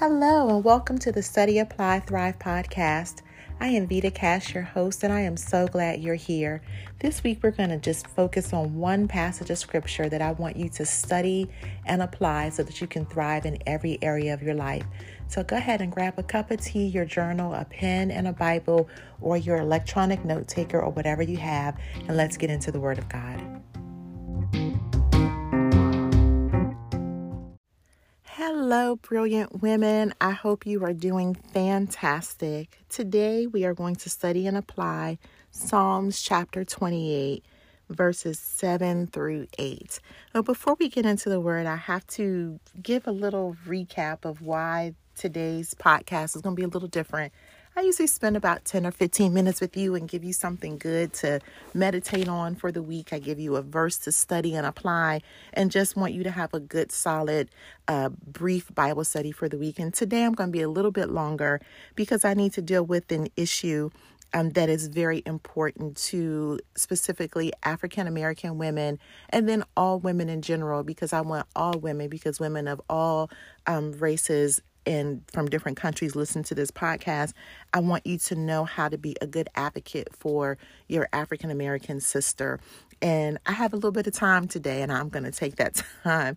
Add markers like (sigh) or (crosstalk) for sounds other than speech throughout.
Hello, and welcome to the Study Apply Thrive podcast. I am Vetta Cash, your host, and I am so glad you're here. This week, we're going to just focus on one passage of scripture that I want you to study and apply so that you can thrive in every area of your life. So go ahead and grab a cup of tea, your journal, a pen, and a Bible, or your electronic note taker, or whatever you have, and let's get into the Word of God. Hello, brilliant women. I hope you are doing fantastic. Today, we are going to study and apply Psalms chapter 28, verses 7 through 8. But before we get into the word, I have to give a little recap of why today's podcast is going to be a little different I usually spend about 10 or 15 minutes with you and give you something good to meditate on for the week. I give you a verse to study and apply, and just want you to have a good, solid, uh, brief Bible study for the week. And today I'm going to be a little bit longer because I need to deal with an issue um, that is very important to specifically African American women and then all women in general because I want all women because women of all um, races and from different countries listen to this podcast, I want you to know how to be a good advocate for your African American sister. And I have a little bit of time today, and I'm going to take that (laughs) time.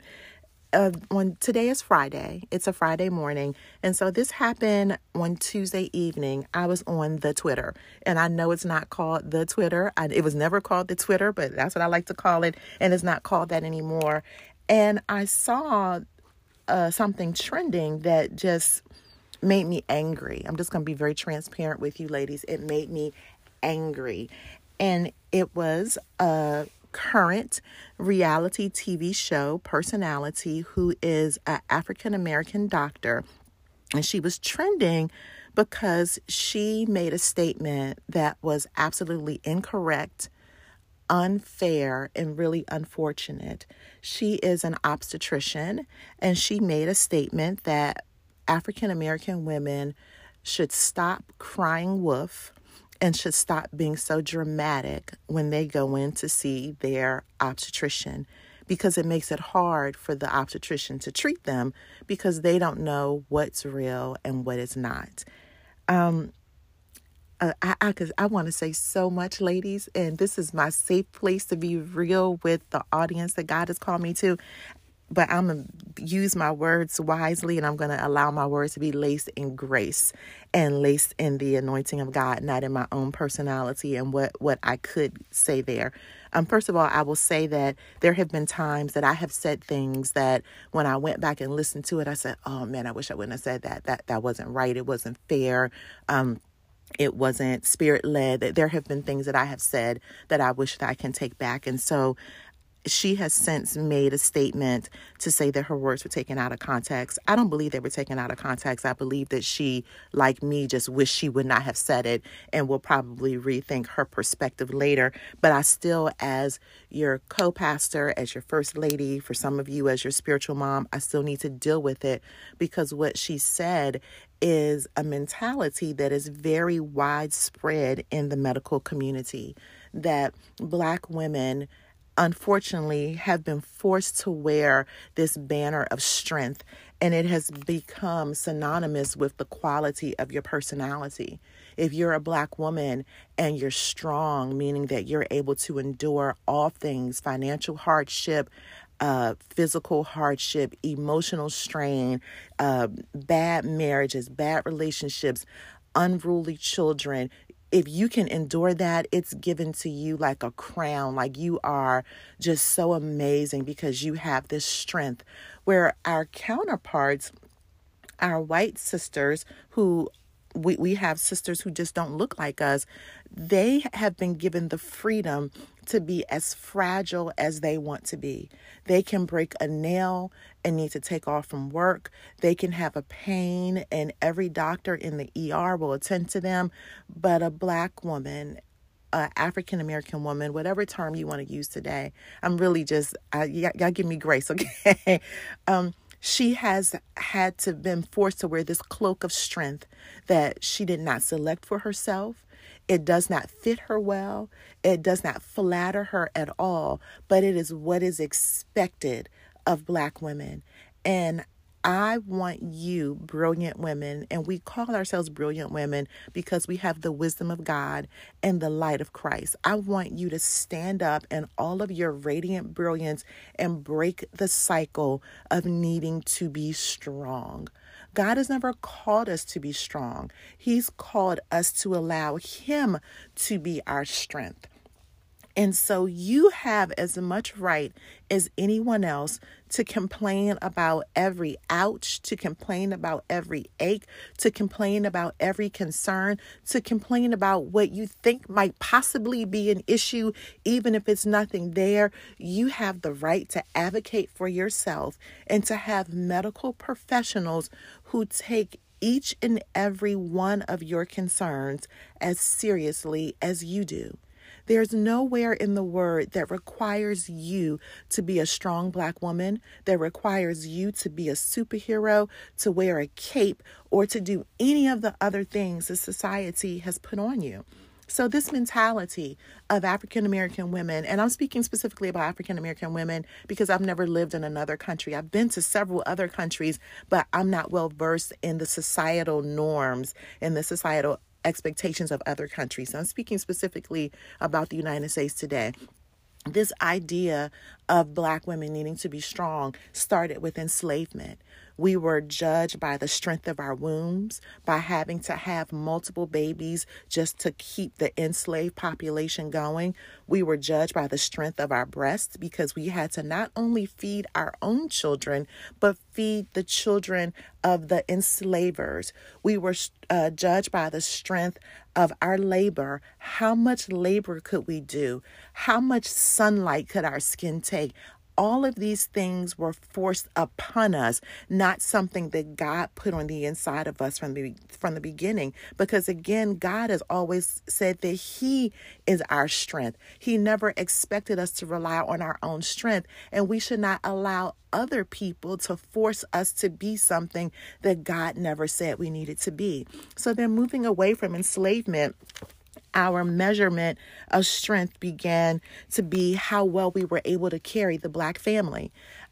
Uh, today is Friday, it's a Friday morning, and so this happened on Tuesday evening. I was on the Twitter, and I know it's not called the Twitter. I, it was never called the Twitter, but that's what I like to call it, and it's not called that anymore. And I saw uh, something trending that just made me angry. I'm just going to be very transparent with you, ladies. It made me angry. And it was a current reality TV show personality who is an African American doctor. And she was trending because she made a statement that was absolutely incorrect unfair and really unfortunate. She is an obstetrician and she made a statement that African American women should stop crying wolf and should stop being so dramatic when they go in to see their obstetrician because it makes it hard for the obstetrician to treat them because they don't know what's real and what is not. Um, uh, I I, I want to say so much, ladies, and this is my safe place to be real with the audience that God has called me to. But I'm gonna use my words wisely, and I'm gonna allow my words to be laced in grace and laced in the anointing of God, not in my own personality and what what I could say there. Um, first of all, I will say that there have been times that I have said things that when I went back and listened to it, I said, "Oh man, I wish I wouldn't have said that. That that wasn't right. It wasn't fair." Um, it wasn't spirit led. There have been things that I have said that I wish that I can take back. And so she has since made a statement to say that her words were taken out of context. I don't believe they were taken out of context. I believe that she, like me, just wished she would not have said it and will probably rethink her perspective later. But I still, as your co pastor, as your first lady, for some of you, as your spiritual mom, I still need to deal with it because what she said is a mentality that is very widespread in the medical community that black women unfortunately have been forced to wear this banner of strength and it has become synonymous with the quality of your personality. If you're a black woman and you're strong, meaning that you're able to endure all things financial hardship, uh, physical hardship, emotional strain, uh, bad marriages, bad relationships, unruly children. If you can endure that, it's given to you like a crown, like you are just so amazing because you have this strength. Where our counterparts, our white sisters who we, we have sisters who just don't look like us. They have been given the freedom to be as fragile as they want to be. They can break a nail and need to take off from work. They can have a pain, and every doctor in the ER will attend to them. But a black woman, a African American woman, whatever term you want to use today, I'm really just, I, gotta give me grace, (laughs) okay? um, she has had to been forced to wear this cloak of strength that she did not select for herself. It does not fit her well. It does not flatter her at all, but it is what is expected of black women. And I want you, brilliant women, and we call ourselves brilliant women because we have the wisdom of God and the light of Christ. I want you to stand up in all of your radiant brilliance and break the cycle of needing to be strong. God has never called us to be strong. He's called us to allow Him to be our strength. And so you have as much right as anyone else to complain about every ouch, to complain about every ache, to complain about every concern, to complain about what you think might possibly be an issue, even if it's nothing there. You have the right to advocate for yourself and to have medical professionals who take each and every one of your concerns as seriously as you do. There's nowhere in the word that requires you to be a strong black woman, that requires you to be a superhero, to wear a cape, or to do any of the other things that society has put on you. So, this mentality of African American women, and I'm speaking specifically about African American women because I've never lived in another country. I've been to several other countries, but I'm not well versed in the societal norms and the societal expectations of other countries. So I'm speaking specifically about the United States today. This idea of black women needing to be strong started with enslavement. We were judged by the strength of our wombs, by having to have multiple babies just to keep the enslaved population going. We were judged by the strength of our breasts because we had to not only feed our own children, but feed the children of the enslavers. We were uh, judged by the strength of our labor. How much labor could we do? How much sunlight could our skin take? All of these things were forced upon us, not something that God put on the inside of us from the from the beginning. Because again, God has always said that He is our strength. He never expected us to rely on our own strength, and we should not allow other people to force us to be something that God never said we needed to be. So then moving away from enslavement our measurement of strength began to be how well we were able to carry the black family.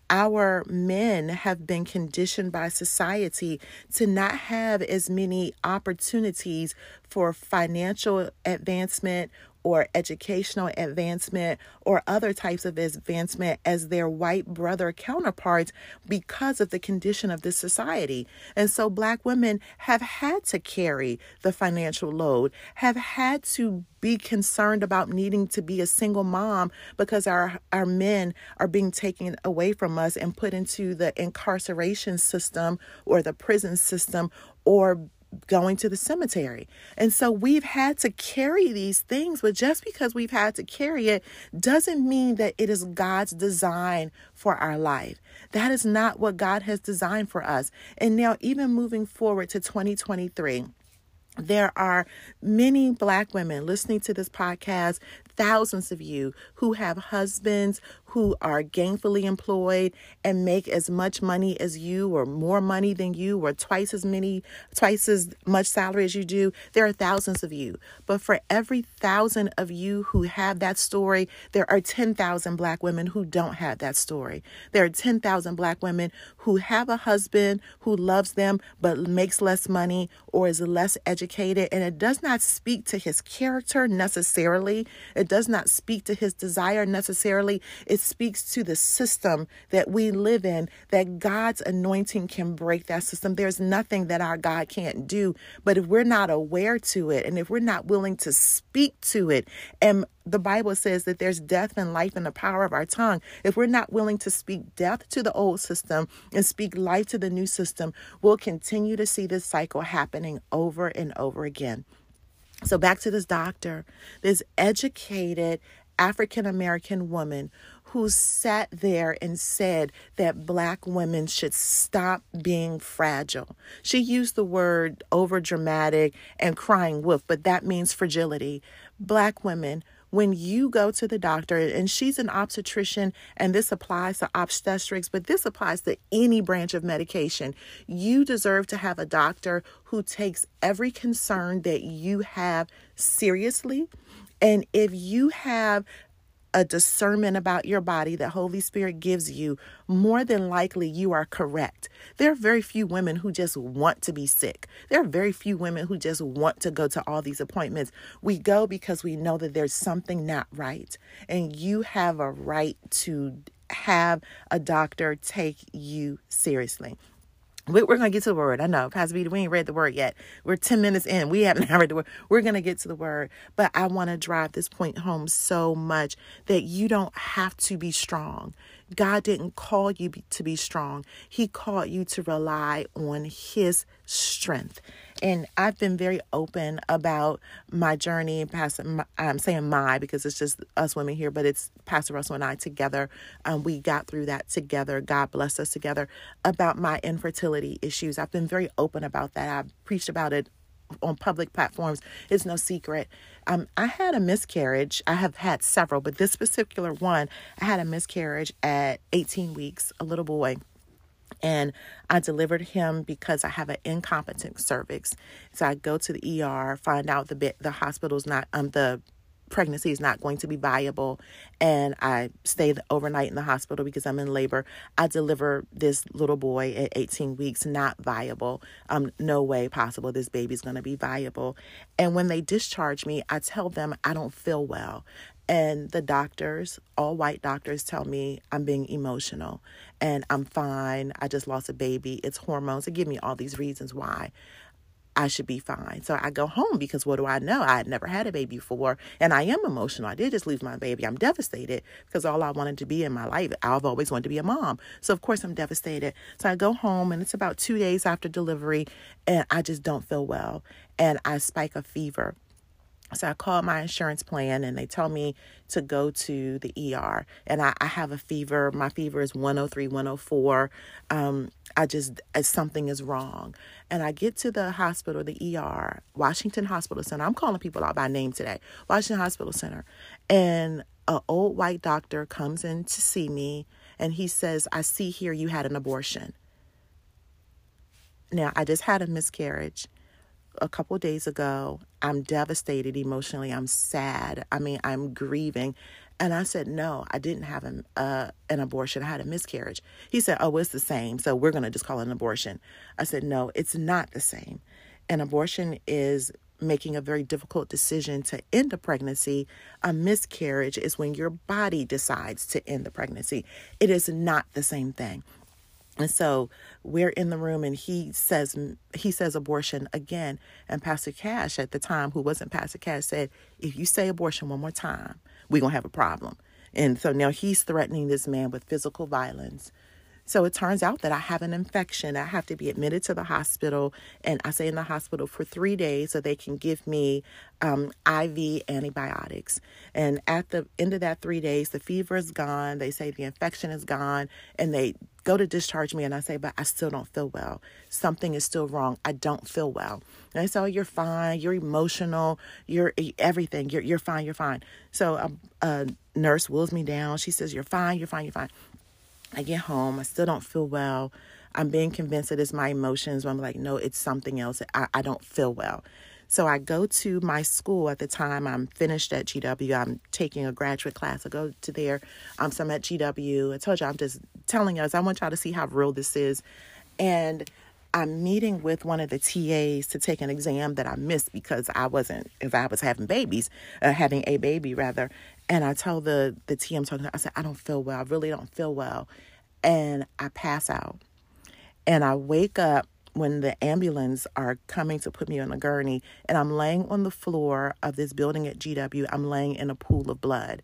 Our men have been conditioned by society to not have as many opportunities for financial advancement or educational advancement or other types of advancement as their white brother counterparts because of the condition of this society. And so black women have had to carry the financial load, have had to be concerned about needing to be a single mom because our our men are being taken away from us and put into the incarceration system or the prison system or going to the cemetery. And so we've had to carry these things, but just because we've had to carry it doesn't mean that it is God's design for our life. That is not what God has designed for us. And now, even moving forward to 2023, there are many black women listening to this podcast, thousands of you who have husbands who are gainfully employed and make as much money as you or more money than you or twice as many twice as much salary as you do there are thousands of you. But for every thousand of you who have that story there are 10,000 black women who don't have that story. There are 10,000 black women who have a husband who loves them but makes less money or is less educated. And it does not speak to his character necessarily. It does not speak to his desire necessarily. It speaks to the system that we live in, that God's anointing can break that system. There's nothing that our God can't do. But if we're not aware to it and if we're not willing to speak to it, and the Bible says that there's death and life in the power of our tongue. If we're not willing to speak death to the old system and speak life to the new system, we'll continue to see this cycle happening over and over again. So, back to this doctor, this educated African American woman who sat there and said that black women should stop being fragile. She used the word over dramatic and crying wolf, but that means fragility. Black women, when you go to the doctor, and she's an obstetrician, and this applies to obstetrics, but this applies to any branch of medication, you deserve to have a doctor who takes every concern that you have seriously. And if you have a discernment about your body that Holy Spirit gives you, more than likely you are correct. There are very few women who just want to be sick. There are very few women who just want to go to all these appointments. We go because we know that there's something not right, and you have a right to have a doctor take you seriously. We're going to get to the word. I know, Pastor Vetta, we ain't read the word yet. We're 10 minutes in. We haven't (laughs) read the word. We're going to get to the word. But I want to drive this point home so much that you don't have to be strong. God didn't call you to be strong, He called you to rely on His strength. And I've been very open about my journey. Pastor, I'm saying my because it's just us women here, but it's Pastor Russell and I together. Um, we got through that together. God bless us together about my infertility issues. I've been very open about that. I've preached about it on public platforms. It's no secret. Um, I had a miscarriage. I have had several, but this particular one, I had a miscarriage at 18 weeks, a little boy. And I delivered him because I have an incompetent cervix. So I go to the ER, find out the the hospital's not um the pregnancy is not going to be viable and I stay overnight in the hospital because I'm in labor. I deliver this little boy at 18 weeks, not viable. Um, no way possible this baby's going to be viable. And when they discharge me, I tell them I don't feel well. And the doctors, all white doctors, tell me I'm being emotional and I'm fine. I just lost a baby. It's hormones. They give me all these reasons why. I should be fine. So I go home because what do I know? I had never had a baby before and I am emotional. I did just lose my baby. I'm devastated because all I wanted to be in my life, I've always wanted to be a mom. So of course I'm devastated. So I go home and it's about two days after delivery and I just don't feel well and I spike a fever. So I called my insurance plan and they tell me to go to the ER. And I, I have a fever. My fever is 103, 104. Um, I just, something is wrong. And I get to the hospital, the ER, Washington Hospital Center. I'm calling people out by name today. Washington Hospital Center. And an old white doctor comes in to see me and he says, I see here you had an abortion. Now, I just had a miscarriage a couple days ago. I'm devastated emotionally. I'm sad. I mean, I'm grieving. And I said, No, I didn't have an, uh, an abortion. I had a miscarriage. He said, Oh, it's the same. So we're going to just call it an abortion. I said, No, it's not the same. An abortion is making a very difficult decision to end a pregnancy. A miscarriage is when your body decides to end the pregnancy. It is not the same thing. And so we're in the room and he says he says abortion again and Pastor Cash at the time who wasn't Pastor Cash said if you say abortion one more time we're going to have a problem. And so now he's threatening this man with physical violence. So it turns out that I have an infection. I have to be admitted to the hospital, and I stay in the hospital for three days so they can give me um, IV antibiotics. And at the end of that three days, the fever is gone. They say the infection is gone, and they go to discharge me and I say, but I still don't feel well. Something is still wrong. I don't feel well. And they say, oh, you're fine. You're emotional. You're everything. You're, you're fine. You're fine. So a, a nurse wheels me down. She says, you're fine. You're fine. You're fine. I get home. I still don't feel well. I'm being convinced that it's my emotions. But I'm like, no, it's something else. I, I don't feel well. So I go to my school at the time. I'm finished at GW. I'm taking a graduate class. I go to there. Um, so I'm at GW. I told you I'm just telling us. I want y'all to see how real this is. And I'm meeting with one of the TAs to take an exam that I missed because I wasn't, if I was having babies, uh, having a baby rather. And I tell the the TA I'm talking to, I said, I don't feel well. I really don't feel well. And I pass out. And I wake up when the ambulance are coming to put me on a gurney and I'm laying on the floor of this building at GW, I'm laying in a pool of blood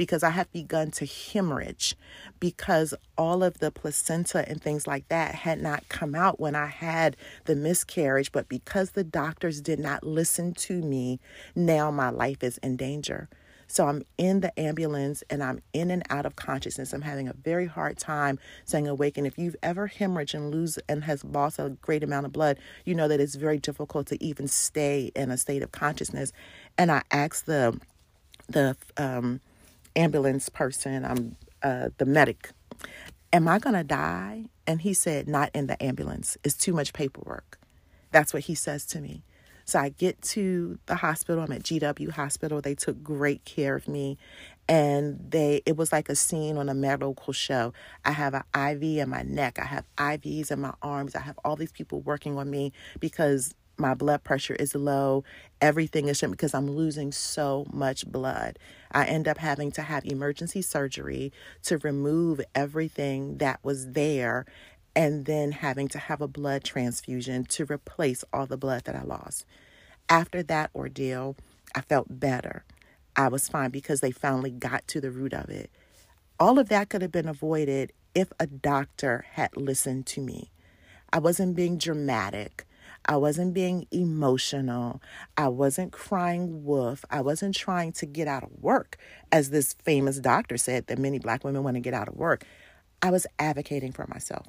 because I have begun to hemorrhage because all of the placenta and things like that had not come out when I had the miscarriage. But because the doctors did not listen to me, now my life is in danger. So I'm in the ambulance and I'm in and out of consciousness. I'm having a very hard time staying awake. And if you've ever hemorrhaged and lose and has lost a great amount of blood, you know that it's very difficult to even stay in a state of consciousness. And I asked the the um, ambulance person, I'm uh, the medic, am I gonna die? And he said, not in the ambulance. It's too much paperwork. That's what he says to me. So I get to the hospital. I'm at GW Hospital. They took great care of me. and they it was like a scene on a medical show i have an iv in my neck i have ivs in my arms i have all these people working on me because my blood pressure is low everything is because i'm losing so much blood i end up having to have emergency surgery to remove everything that was there and then having to have a blood transfusion to replace all the blood that i lost after that ordeal i felt better I was fine because they finally got to the root of it. All of that could have been avoided if a doctor had listened to me. I wasn't being dramatic. I wasn't being emotional. I wasn't crying wolf. I wasn't trying to get out of work, as this famous doctor said that many black women want to get out of work. I was advocating for myself.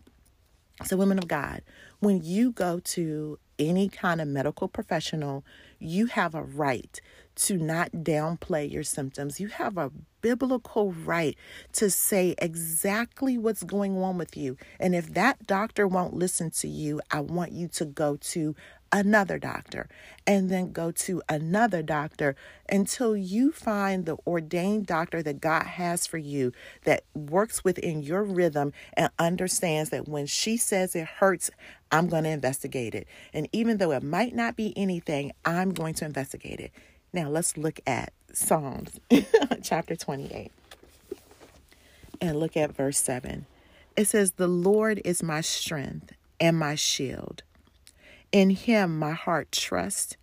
So, women of God, when you go to any kind of medical professional, you have a right to not downplay your symptoms. You have a biblical right to say exactly what's going on with you. And if that doctor won't listen to you, I want you to go to another doctor and then go to another doctor until you find the ordained doctor that God has for you that works within your rhythm and understands that when she says it hurts, I'm going to investigate it. And even though it might not be anything, I'm going to investigate it. Now let's look at Psalms (laughs) chapter 28 and look at verse 7. It says, The Lord is my strength and my shield. In him my heart trusts,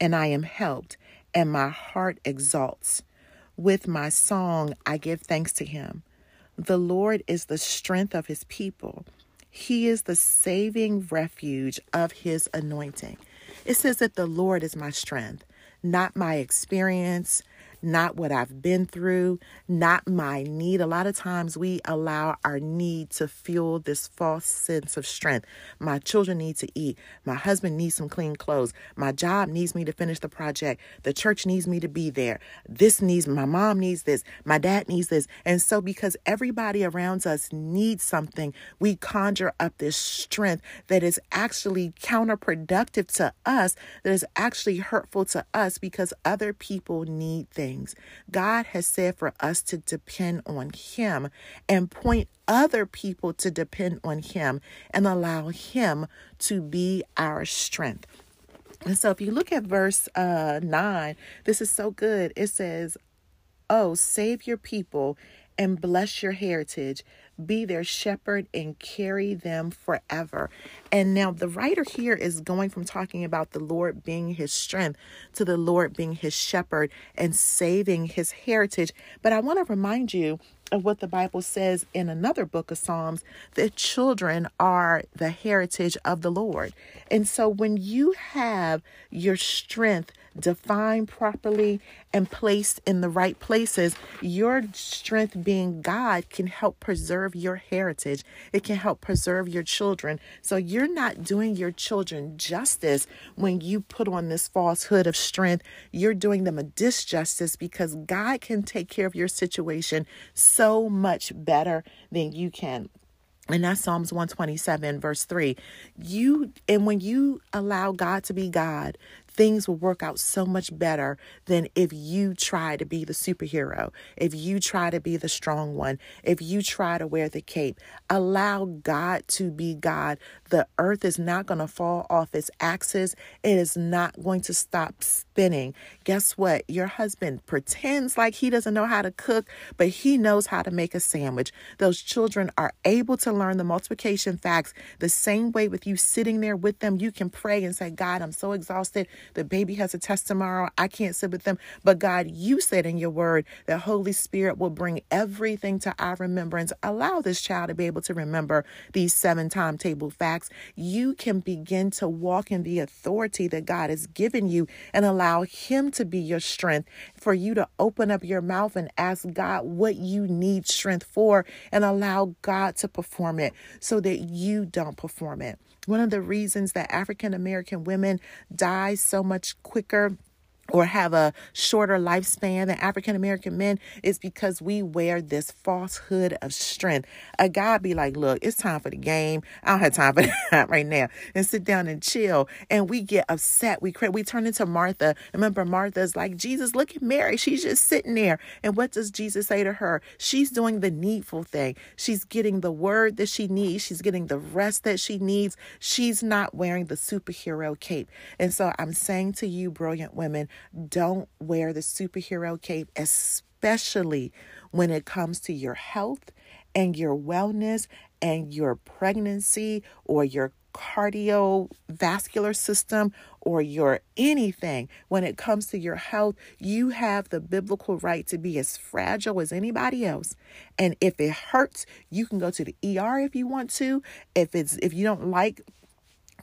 and I am helped, and my heart exalts. With my song I give thanks to him. The Lord is the strength of his people. He is the saving refuge of his anointing. It says that the Lord is my strength not my experience, not what I've been through, not my need. A lot of times we allow our need to fuel this false sense of strength. My children need to eat. My husband needs some clean clothes. My job needs me to finish the project. The church needs me to be there. This needs, my mom needs this. My dad needs this. And so, because everybody around us needs something, we conjure up this strength that is actually counterproductive to us, that is actually hurtful to us because other people need things things. God has said for us to depend on Him and point other people to depend on Him and allow Him to be our strength. And so, if you look at verse uh, 9, this is so good. It says, Oh, save your people and bless your heritage be their shepherd and carry them forever. And now the writer here is going from talking about the Lord being his strength to the Lord being his shepherd and saving his heritage. But I want to remind you of what the Bible says in another book of Psalms that children are the heritage of the Lord. And so when you have your strength defined properly and placed in the right places, your strength being God can help preserve your heritage. It can help preserve your children. So you're not doing your children justice when you put on this falsehood of strength. You're doing them a disjustice because God can take care of your situation so much better than you can and that's Psalms 127, verse 3. You and when you allow God to be God, things will work out so much better than if you try to be the superhero, if you try to be the strong one, if you try to wear the cape. Allow God to be God. The earth is not going to fall off its axis, it is not going to stop spinning. Guess what? Your husband pretends like he doesn't know how to cook, but he knows how to make a sandwich. Those children are able to learn the multiplication facts the same way with you sitting there with them. You can pray and say, God, I'm so exhausted. The baby has a test tomorrow. I can't sit with them. But God, you said in your word that Holy Spirit will bring everything to our remembrance. Allow this child to be able to remember these seven timetable facts. You can begin to walk in the authority that God has given you and allow Him to be your strength for you to open up your mouth and ask God what you need strength for and allow God to perform it so that you don't perform it. One of the reasons that African American women die so much quicker or have a shorter lifespan than African American men is because we wear this falsehood of strength. A guy be like, look, it's time for the game. I don't have time for (laughs) that right now. And sit down and chill. And we get upset. We cry. We turn into Martha. Remember, Martha's like, Jesus, look at Mary. She's just sitting there. And what does Jesus say to her? She's doing the needful thing. She's getting the word that she needs. She's getting the rest that she needs. She's not wearing the superhero cape. And so I'm saying to you, brilliant women, don't wear the superhero cape, especially when it comes to your health and your wellness and your pregnancy or your cardiovascular system or your anything. When it comes to your health you have the biblical right to be as fragile as anybody else. And if it hurts you can go to the ER if you want to. If it's if you don't like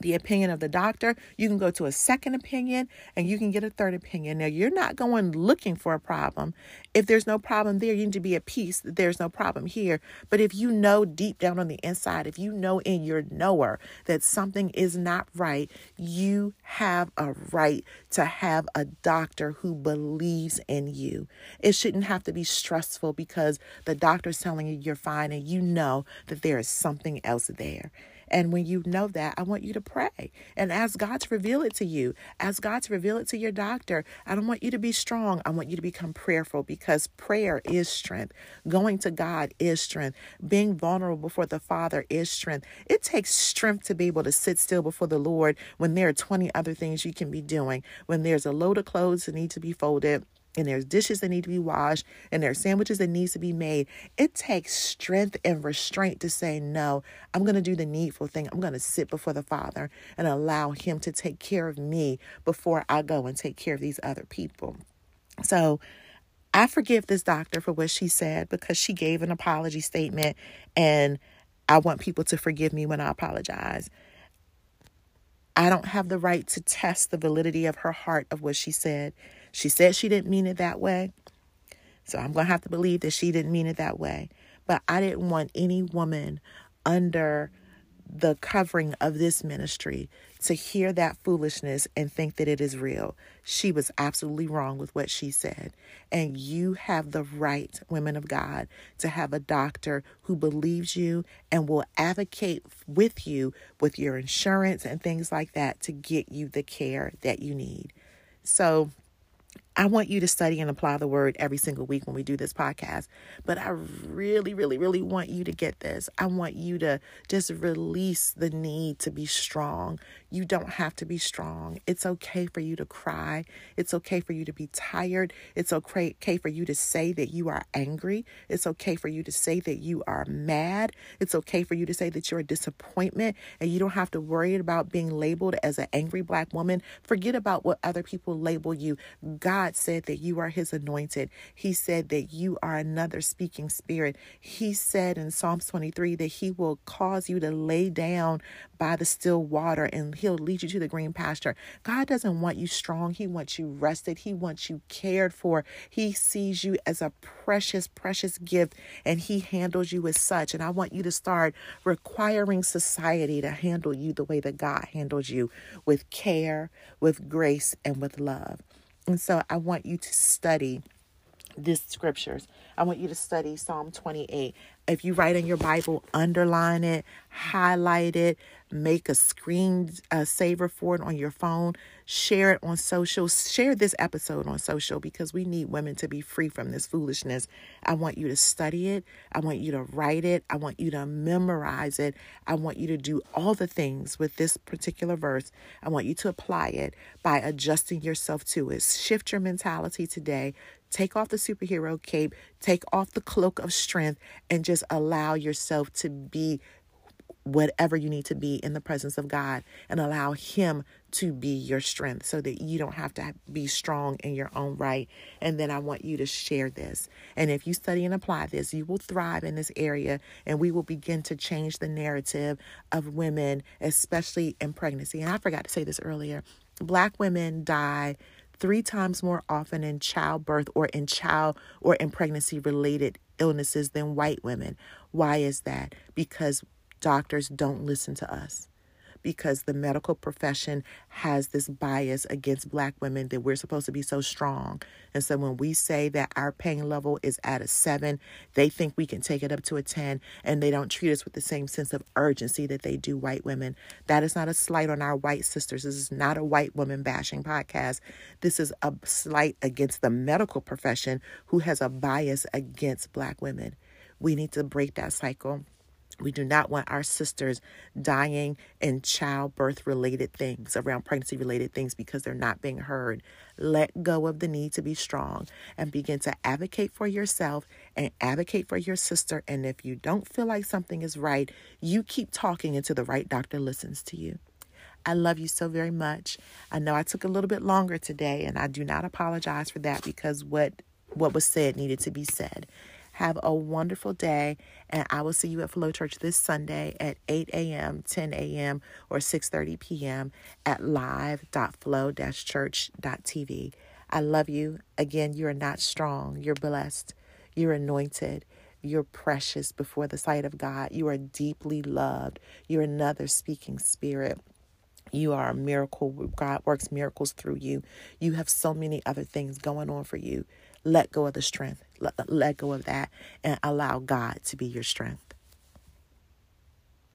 the opinion of the doctor. You can go to a second opinion and you can get a third opinion. Now, you're not going looking for a problem. If there's no problem there, you need to be at peace that there's no problem here. But if you know deep down on the inside, if you know in your knower that something is not right, you have a right to have a doctor who believes in you. It shouldn't have to be stressful because the doctor's telling you you're fine and you know that there is something else there. And when you know that, I want you to pray and ask God to reveal it to you. Ask God to reveal it to your doctor. I don't want you to be strong. I want you to become prayerful because prayer is strength. Going to God is strength. Being vulnerable before the Father is strength. It takes strength to be able to sit still before the Lord when there are 20 other things you can be doing, when there's a load of clothes that need to be folded and there's dishes that need to be washed and there's sandwiches that needs to be made. It takes strength and restraint to say no i'm going to do the needful thing. I'm going to sit before the father and allow him to take care of me before i go and take care of these other people. So i forgive this doctor for what she said because she gave an apology statement and i want people to forgive me when i apologize. I don't have the right to test the validity of her heart of what she said. She said she didn't mean it that way. So I'm going to have to believe that she didn't mean it that way. But I didn't want any woman under the covering of this ministry to hear that foolishness and think that it is real. She was absolutely wrong with what she said. And you have the right, women of God, to have a doctor who believes you and will advocate with you with your insurance and things like that to get you the care that you need. So, I want you to study and apply the word every single week when we do this podcast. But I really, really, really want you to get this. I want you to just release the need to be strong. You don't have to be strong. It's okay for you to cry. It's okay for you to be tired. It's okay for you to say that you are angry. It's okay for you to say that you are mad. It's okay for you to say that you're a disappointment and you don't have to worry about being labeled as an angry black woman. Forget about what other people label you. God said that you are his anointed. He said that you are another speaking spirit. He said in Psalms 23 that he will cause you to lay down by the still water and he'll lead you to the green pasture. God doesn't want you strong. He wants you rested. He wants you cared for. He sees you as a precious, precious gift and he handles you as such. And I want you to start requiring society to handle you the way that God handles you with care, with grace, and with love. And so I want you to study these scriptures. I want you to study Psalm 28. If you write in your Bible, underline it, highlight it, make a screen uh, saver for it on your phone, share it on social, share this episode on social because we need women to be free from this foolishness. I want you to study it. I want you to write it. I want you to memorize it. I want you to do all the things with this particular verse. I want you to apply it by adjusting yourself to it. Shift your mentality today. Take off the superhero cape, take off the cloak of strength, and just allow yourself to be whatever you need to be in the presence of God and allow Him to be your strength so that you don't have to be strong in your own right. And then I want you to share this. And if you study and apply this, you will thrive in this area and we will begin to change the narrative of women, especially in pregnancy. And I forgot to say this earlier Black women die three times more often in childbirth or in child or in pregnancy related illnesses than white women. Why is that? Because doctors don't listen to us because the medical profession has this bias against black women that we're supposed to be so strong. And so when we say that our pain level is at a seven, they think we can take it up to a 10, and they don't treat us with the same sense of urgency that they do white women. That is not a slight on our white sisters. This is not a white woman bashing podcast. This is a slight against the medical profession who has a bias against black women. We need to break that cycle. We do not want our sisters dying in childbirth related things, around pregnancy related things, because they're not being heard. Let go of the need to be strong and begin to advocate for yourself and advocate for your sister. And if you don't feel like something is right, you keep talking until the right doctor listens to you. I love you so very much. I know I took a little bit longer today, and I do not apologize for that because what what was said needed to be said. Have a wonderful day, and I will see you at Flow Church this Sunday at 8 a.m., 10 a.m., or 6:30 p.m. at live.flow-church.tv. I love you. Again, you are not strong. You're blessed. You're anointed. You're precious before the sight of God. You are deeply loved. You're another speaking spirit. You are a miracle. God works miracles through you. You have so many other things going on for you. Let go of the strength. Let, go of that and allow God to be your strength.